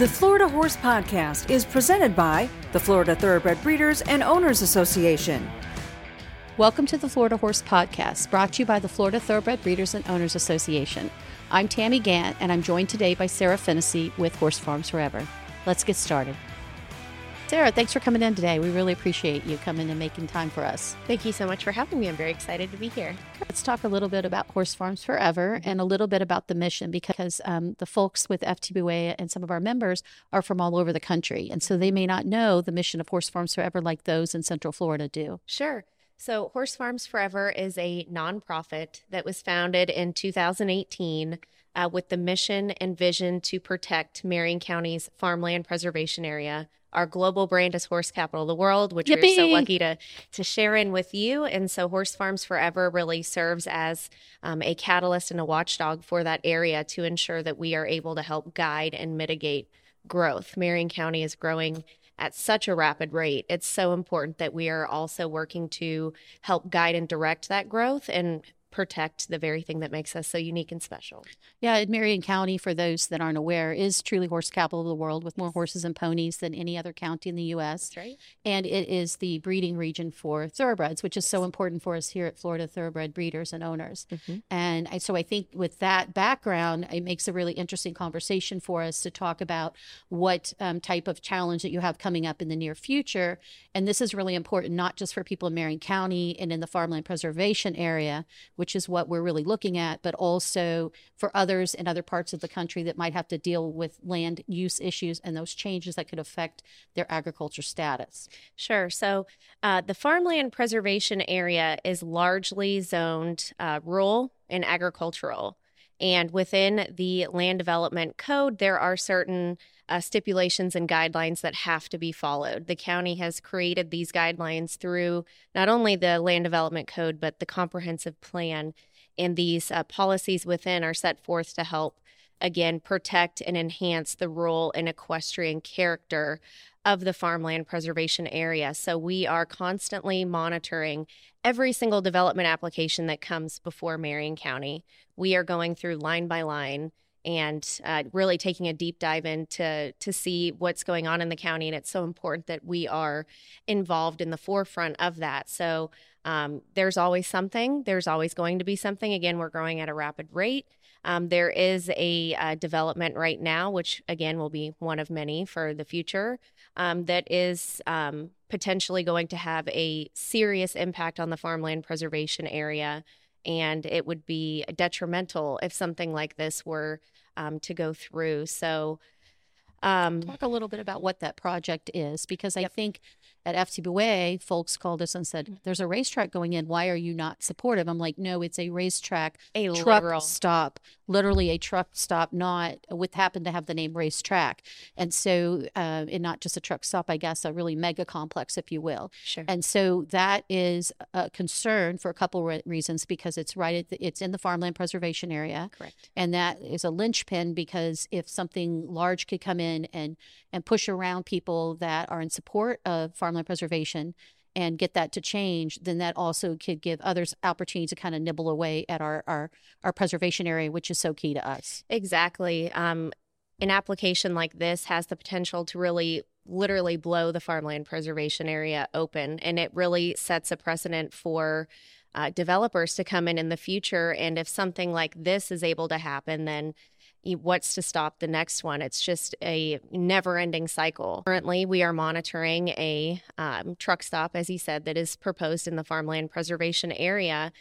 The Florida Horse Podcast is presented by the Florida Thoroughbred Breeders and Owners Association. Welcome to the Florida Horse Podcast, brought to you by the Florida Thoroughbred Breeders and Owners Association. I'm Tammy Gantt, and I'm joined today by Sara Fennessy with Horse Farms Forever. Let's get started. Sara, thanks for coming in today. We really appreciate you coming and making time for us. Thank you so much for having me. I'm very excited to be here. Let's talk a little bit about Horse Farms Forever and a little bit about the mission because um, the folks with FTBOA and some of our members are from all over the country. And so they may not know the mission of Horse Farms Forever like those in Central Florida do. Sure. So, Horse Farms Forever is a nonprofit that was founded in 2018 uh, with the mission and vision to protect Marion County's farmland preservation area our global brand is Horse Capital of the World, which Yippee! we're so lucky to to share in with you. And so, Horse Farms Forever really serves as um, a catalyst and a watchdog for that area to ensure that we are able to help guide and mitigate growth. Marion County is growing at such a rapid rate. It's so important that we are also working to help guide and direct that growth and protect the very thing that makes us so unique and special. Yeah, in Marion County, for those that aren't aware, is truly horse capital of the world with more horses and ponies than any other county in the U.S. That's right. And it is the breeding region for thoroughbreds, which is so important for us here at Florida Thoroughbred Breeders and Owners. Mm-hmm. And I, so I think with that background, it makes a really interesting conversation for us to talk about what um, type of challenge that you have coming up in the near future. And this is really important, not just for people in Marion County and in the farmland preservation area, which is what we're really looking at, but also for others in other parts of the country that might have to deal with land use issues and those changes that could affect their agriculture status. Sure. So uh, the farmland preservation area is largely zoned uh, rural and agricultural. And within the land development code, there are certain uh, stipulations and guidelines that have to be followed. The county has created these guidelines through not only the land development code, but the comprehensive plan. And these uh, policies within are set forth to help, again, protect and enhance the rural and equestrian character of the farmland preservation area. So we are constantly monitoring every single development application that comes before Marion County. We are going through line by line and uh, really taking a deep dive into to see what's going on in the county. And it's so important that we are involved in the forefront of that. So um, there's always something. There's always going to be something. Again, we're growing at a rapid rate. Um, there is a uh, development right now, which again will be one of many for the future, um, that is um, potentially going to have a serious impact on the farmland preservation area. And it would be detrimental if something like this were um, to go through. So, um, talk a little bit about what that project is, because I think at FTBOA, folks called us and said, "There's a racetrack going in. Why are you not supportive?" I'm like, "No, it's a RaceTrac, a truck literal. stop, literally a truck stop, not with happened to have the name RaceTrac, and so uh, and not just a truck stop, I guess, a really mega complex, if you will. Sure. And so that is a concern for a couple re- reasons because it's right at the, it's in the farmland preservation area, correct, and that is a linchpin because if something large could come in and and push around people that are in support of farm farmland preservation and get that to change, then that also could give others opportunity to kind of nibble away at our our, our preservation area, which is so key to us. Exactly. Um, an application like this has the potential to really literally blow the farmland preservation area open, and it really sets a precedent for uh, developers to come in in the future. And if something like this is able to happen, then what's to stop the next one. It's just a never ending cycle. Currently, we are monitoring a um, truck stop, as he said, that is proposed in the farmland preservation area.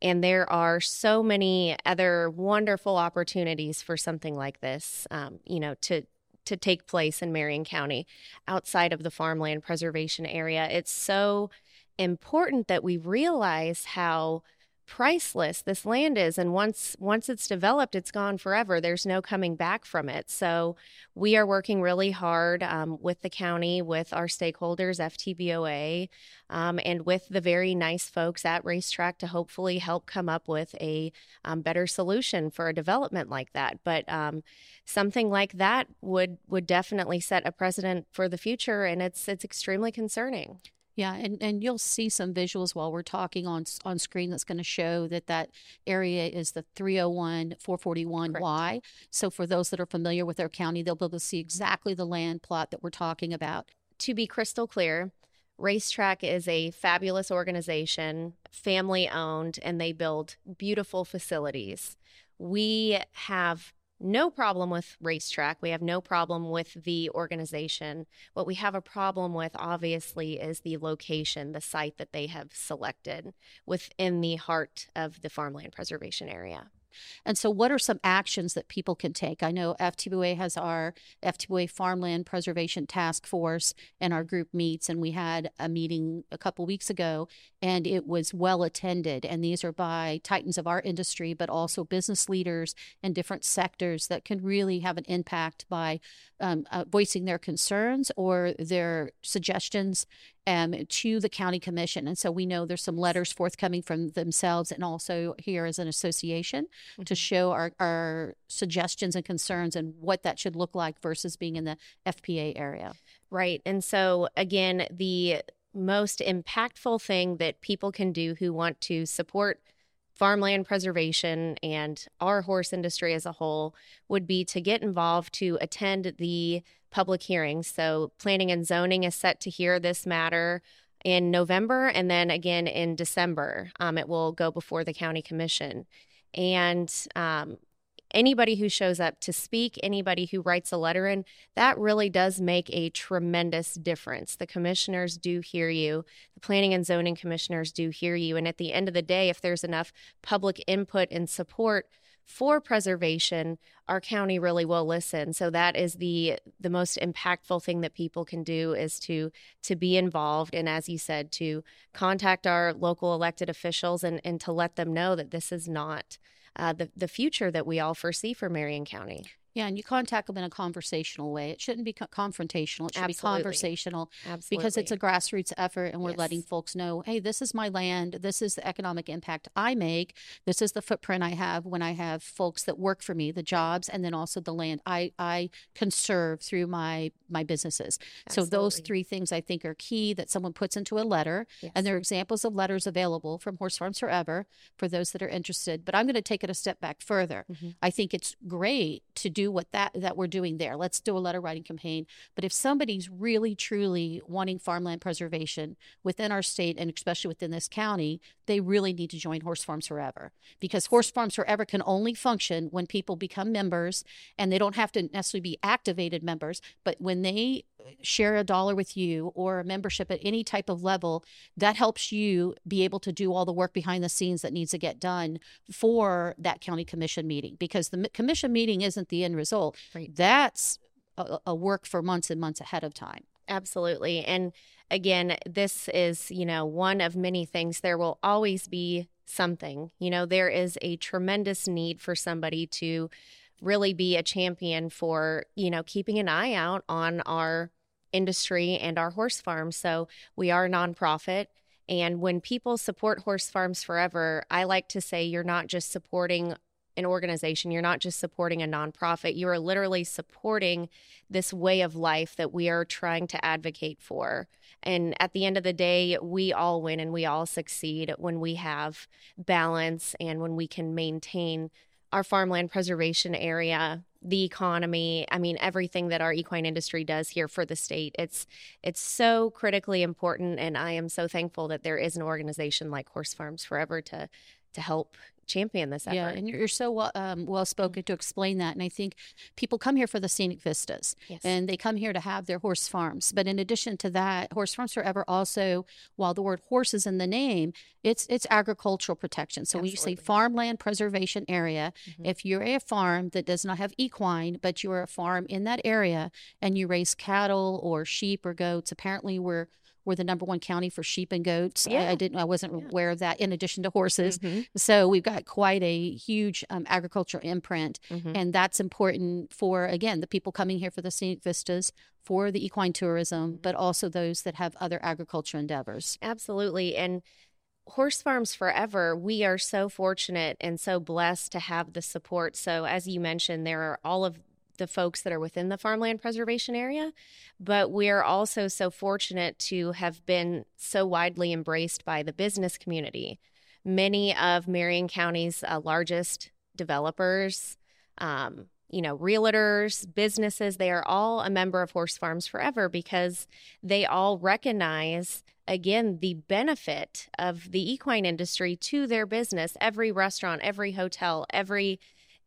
And there are so many other wonderful opportunities for something like this, um, you know, to to take place in Marion County outside of the farmland preservation area. It's so important that we realize how priceless this land is and once once it's developed it's gone forever. There's no coming back from it. So we are working really hard um, with the county with our stakeholders ftboa um, and with the very nice folks at RaceTrac to hopefully help come up with a um, better solution for a development like that. But um, something like that would would definitely set a precedent for the future and it's it's extremely concerning Yeah, and, and you'll see some visuals while we're talking on on screen that's going to show that that area is the 301 441Y. So for those that are familiar with our county, they'll be able to see exactly the land plot that we're talking about. To be crystal clear, RaceTrac is a fabulous organization, family owned, and they build beautiful facilities. We have no problem with RaceTrac. We have no problem with the organization. What we have a problem with, obviously, is the location, the site that they have selected within the heart of the farmland preservation area. And so, what are some actions that people can take? I know FTWA has our FTWA Farmland Preservation Task Force, and our group meets. And we had a meeting a couple weeks ago, and it was well attended. And these are by titans of our industry, but also business leaders in different sectors that can really have an impact by um, uh, voicing their concerns or their suggestions um, to the county commission. And so we know there's some letters forthcoming from themselves and also here as an association mm-hmm. to show our, our suggestions and concerns and what that should look like versus being in the FPA area. Right. And so again, the most impactful thing that people can do who want to support farmland preservation and our horse industry as a whole would be to get involved to attend the public hearings. So, planning and zoning is set to hear this matter in November and then again in December. Um, it will go before the county commission. And um, anybody who shows up to speak, anybody who writes a letter in, that really does make a tremendous difference. The commissioners do hear you, the planning and zoning commissioners do hear you. And at the end of the day, if there's enough public input and support, for preservation our county really will listen so that is the the most impactful thing that people can do is to to be involved and as you said to contact our local elected officials and and to let them know that this is not uh, the the future that we all foresee for Marion County. Yeah, and you can contact them in a conversational way. It shouldn't be co- confrontational. It should Absolutely. be conversational Absolutely. because it's a grassroots effort and we're yes. letting folks know, hey, this is my land. This is the economic impact I make. This is the footprint I have when I have folks that work for me, the jobs, and then also the land I, I conserve through my my businesses. Absolutely. So those three things I think are key that someone puts into a letter. Yes. And there are examples of letters available from Horse Farms Forever for those that are interested. But I'm going to take it a step back further. Mm-hmm. I think it's great to do do what that that we're doing there. Let's do a letter writing campaign. But if somebody's really truly wanting farmland preservation within our state and especially within this county, they really need to join Horse Farms Forever because Horse Farms Forever can only function when people become members and they don't have to necessarily be activated members, but when they share a dollar with you or a membership at any type of level, that helps you be able to do all the work behind the scenes that needs to get done for that county commission meeting because the commission meeting isn't the end result. Right. That's a, a work for months and months ahead of time. Absolutely. And again, this is, you know, one of many things. There will always be something. You know, there is a tremendous need for somebody to really be a champion for, you know, keeping an eye out on our industry and our horse farms. So we are a nonprofit. And when people support Horse Farms Forever, I like to say you're not just supporting an organization, you're not just supporting a nonprofit, you are literally supporting this way of life that we are trying to advocate for. And at the end of the day, we all win and we all succeed when we have balance and when we can maintain our farmland preservation area the economy i mean everything that our equine industry does here for the state it's it's so critically important and i am so thankful that there is an organization like horse farms forever to to help champion this effort. Yeah, and you're so well, um, well spoken to explain that. And I think people come here for the scenic vistas, yes. and they come here to have their horse farms. But in addition to that, Horse Farms Forever also, while the word horse is in the name, it's it's agricultural protection. So Absolutely. when you say farmland preservation area, mm-hmm. if you're a farm that does not have equine, but you're a farm in that area and you raise cattle or sheep or goats, apparently we're we're the number one county for sheep and goats. Yeah. I, I didn't, I wasn't yeah. aware of that. In addition to horses, mm-hmm. so we've got quite a huge um, agricultural imprint, mm-hmm. and that's important for again the people coming here for the scenic vistas, for the equine tourism, but also those that have other agriculture endeavors. Absolutely, and. Horse Farms Forever, we are so fortunate and so blessed to have the support. So, as you mentioned, there are all of the folks that are within the farmland preservation area, but we're also so fortunate to have been so widely embraced by the business community. Many of Marion County's uh, largest developers, um, you know, realtors, businesses, they are all a member of Horse Farms Forever because they all recognize, again, the benefit of the equine industry to their business. Every restaurant, every hotel, every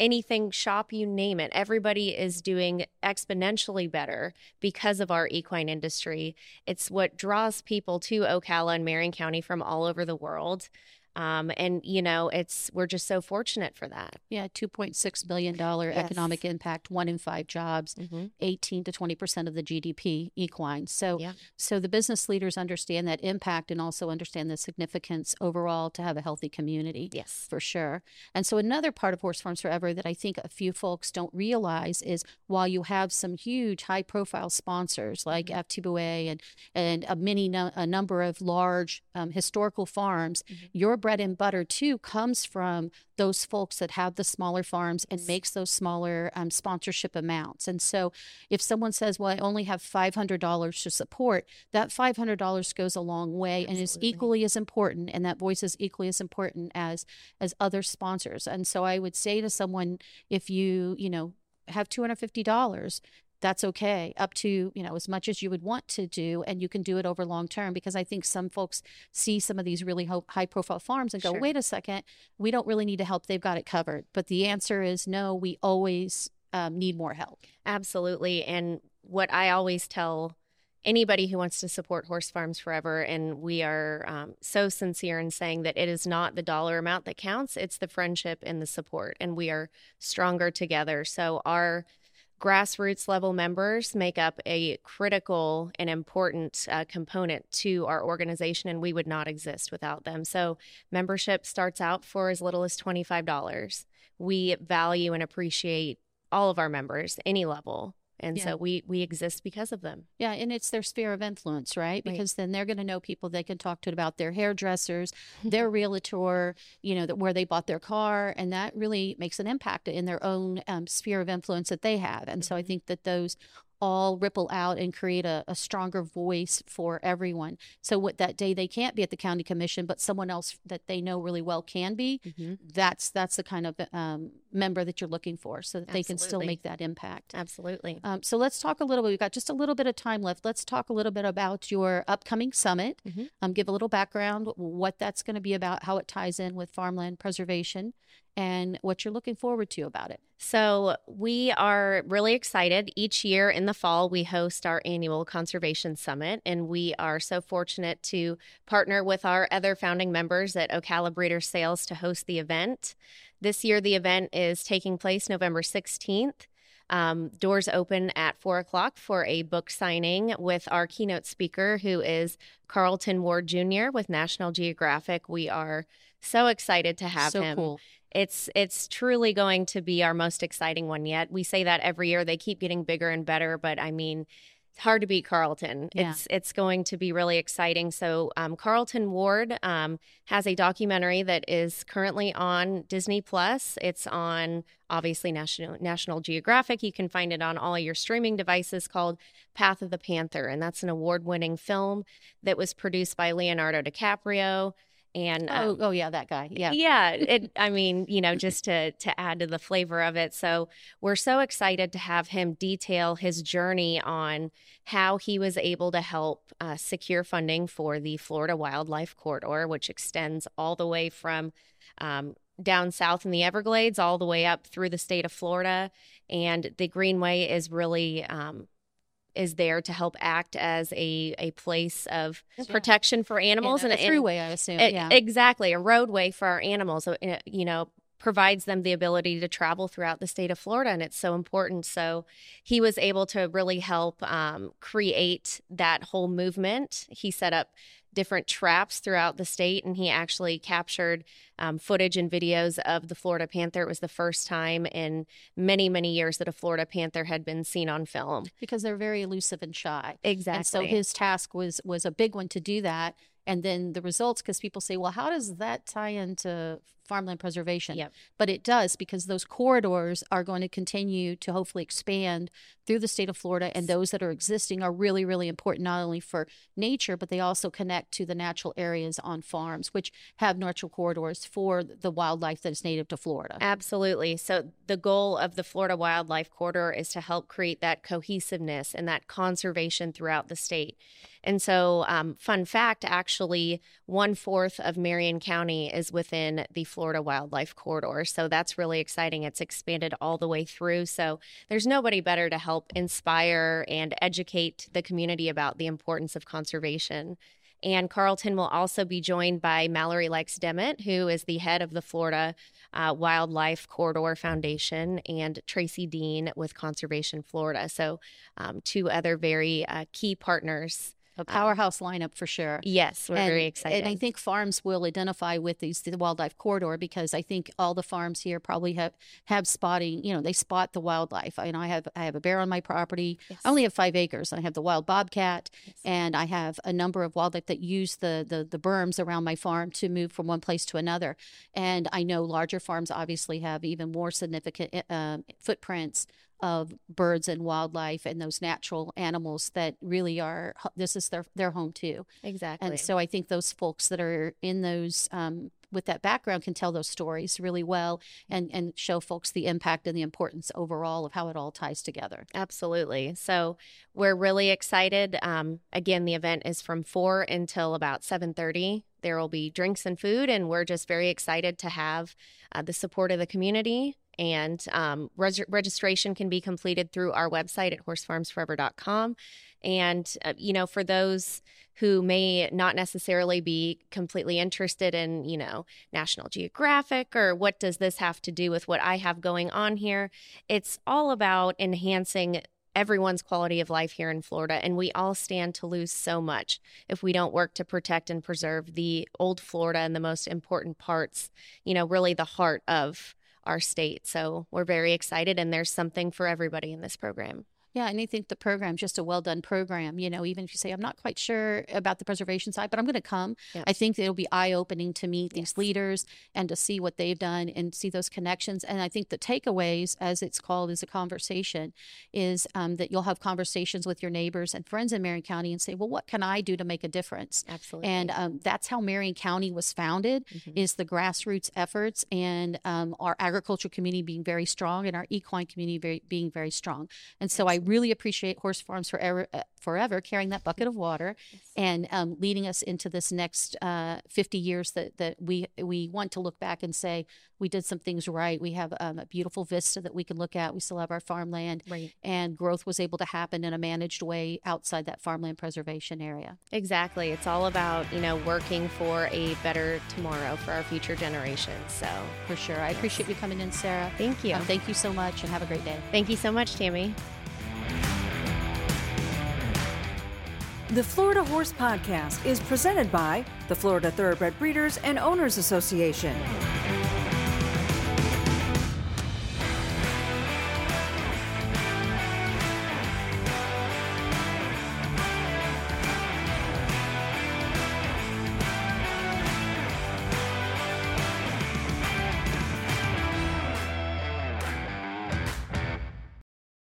anything shop you name it. Everybody is doing exponentially better because of our equine industry. It's what draws people to ocala and marion county from all over the world um, and you know, it's we're just so fortunate for that. Yeah, two point six billion dollar yes. economic impact, one in five jobs, mm-hmm. eighteen to twenty percent of the GDP equine. So, yeah. so the business leaders understand that impact and also understand the significance overall to have a healthy community. Yes, for sure. And so another part of Horse Farms Forever that I think a few folks don't realize is while you have some huge high profile sponsors like mm-hmm. FTBA and and a many no, a number of large um, historical farms, mm-hmm. your bread and butter too comes from those folks that have the smaller farms and makes those smaller um, sponsorship amounts. And so if someone says, well, I only have $500 to support, that $500 goes a long way Absolutely. and is equally as important. And that voice is equally as important as, as other sponsors. And so I would say to someone, if you, you know, have $250 that's okay up to you know as much as you would want to do and you can do it over long term because i think some folks see some of these really high profile farms and go sure. wait a second we don't really need to help they've got it covered. But the answer is no we always um, need more help. Absolutely and what i always tell anybody who wants to support horse farms forever and we are um, so sincere in saying that it is not the dollar amount that counts it's the friendship and the support and we are stronger together. So our grassroots level members make up a critical and important uh, component to our organization, and we would not exist without them. So, membership starts out for as little as $25. We value and appreciate all of our members, any level and yeah. so we we exist because of them yeah and it's their sphere of influence right because right. then they're going to know people they can talk to about their hairdressers their realtor you know that where they bought their car and that really makes an impact in their own um, sphere of influence that they have and mm-hmm. so i mm-hmm. think that those all ripple out and create a, a, stronger voice for everyone. So what that day they can't be at the county commission, but someone else that they know really well can be. Mm-hmm. That's that's the kind of um, member that you're looking for, so that Absolutely. they can still make that impact. Absolutely. Um, so let's talk a little bit. We've got just a little bit of time left. Let's talk a little bit about your upcoming summit. Mm-hmm. Um, give a little background, what that's going to be about, how it ties in with farmland preservation, and what you're looking forward to about it. So, we are really excited. Each year in the fall, we host our annual Conservation Summit, and we are so fortunate to partner with our other founding members at Ocala Breeder Sales to host the event. This year, the event is taking place November 16th. Um, doors open at four o'clock for a book signing with our keynote speaker, who is Carlton Ward Jr. with National Geographic. We are so excited to have so him. Cool it's it's truly going to be our most exciting one yet. We say that every year. They keep getting bigger and better, but I mean, it's hard to beat Carlton. Yeah. It's it's going to be really exciting. So um, Carlton Ward um, has a documentary that is currently on Disney Plus. It's on obviously National National Geographic. You can find it on all your streaming devices called Path of the Panther, and that's an award winning film that was produced by Leonardo DiCaprio and oh, um, oh yeah that guy yeah yeah it i mean you know just to to add to the flavor of it so we're so excited to have him detail his journey on how he was able to help uh, secure funding for the florida wildlife corridor which extends all the way from um, down south in the Everglades, all the way up through the state of Florida. And the Greenway is really um, is there to help act as a, a place of yeah. protection for animals and a throughway, I assume. It, yeah. Exactly, a roadway for our animals. So, uh, you know, provides them the ability to travel throughout the state of Florida, and it's so important. So he was able to really help um, create that whole movement. He set up different traps throughout the state, and he actually captured um, footage and videos of the Florida panther. It was the first time in many, many years that a Florida panther had been seen on film because they're very elusive and shy. Exactly. And so his task was was a big one to do that, and then the results because people say, well, how does that tie into farmland preservation. Yep. But it does because those corridors are going to continue to hopefully expand through the state of Florida, and those that are existing are really, really important not only for nature, but they also connect to the natural areas on farms, which have natural corridors for the wildlife that is native to Florida. Absolutely. So, the goal of the Florida Wildlife Corridor is to help create that cohesiveness and that conservation throughout the state. And so, um, fun fact actually, one fourth of Marion County is within the Florida Wildlife Corridor. So, that's really exciting. It's expanded all the way through. So, there's nobody better to help inspire and educate the community about the importance of conservation. And Carlton will also be joined by Mallory Lykes Dimmitt, who is the head of the Florida uh, Wildlife Corridor Foundation, and Traci Deen with Conservation Florida. So, um, two other very uh, key partners a powerhouse lineup for sure. Yes, we're and, very excited. And I think farms will identify with these the wildlife corridor because I think all the farms here probably have have spotting. You know, they spot the wildlife. I you know I have I have a bear on my property. Yes. I only have five acres. I have the wild bobcat, yes. and I have a number of wildlife that use the, the the berms around my farm to move from one place to another. And I know larger farms obviously have even more significant uh, footprints of birds and wildlife and those natural animals that really are this is their their home too. Exactly. and so i think those folks that are in those um, with that background can tell those stories really well and and show folks the impact and the importance overall of how it all ties together. Absolutely. So we're really excited. Um, again the event is from 4 until about 7.30 there will be drinks and food and we're just very excited to have uh, the support of the community and um, res- registration can be completed through our website at horsefarmsforever.com. And, uh, you know, for those who may not necessarily be completely interested in, you know, National Geographic or what does this have to do with what I have going on here, it's all about enhancing everyone's quality of life here in Florida. And we all stand to lose so much if we don't work to protect and preserve the old Florida and the most important parts, you know, really the heart of our state. So we're very excited, and there's something for everybody in this program. Yeah, and I think the program's just a well done program. You know, even if you say, I'm not quite sure about the preservation side, but I'm going to come. I think it'll be eye opening to meet yes. these leaders and to see what they've done and see those connections. And I think the takeaways, as it's called, is a conversation, is um, that you'll have conversations with your neighbors and friends in Marion County and say, well, what can I do to make a difference? Absolutely. And um, that's how Marion County was founded, mm-hmm. is the grassroots efforts and um, our agricultural community being very strong and our equine community very, being very strong. And so I really appreciate Horse Farms Forever, uh, forever carrying that bucket of water yes. and um, leading us into this next uh, 50 years that, that we we want to look back and say we did some things right. We have um, a beautiful vista that we can look at. We still have our farmland, right. and growth was able to happen in a managed way outside that farmland preservation area. Exactly. It's all about you know working for a better tomorrow for our future generations. So for sure, I yes. appreciate you coming in, Sara. Thank you. Um, thank you so much, and have a great day. Thank you so much, Tammy. The Florida Horse Podcast is presented by the Florida Thoroughbred Breeders and Owners Association.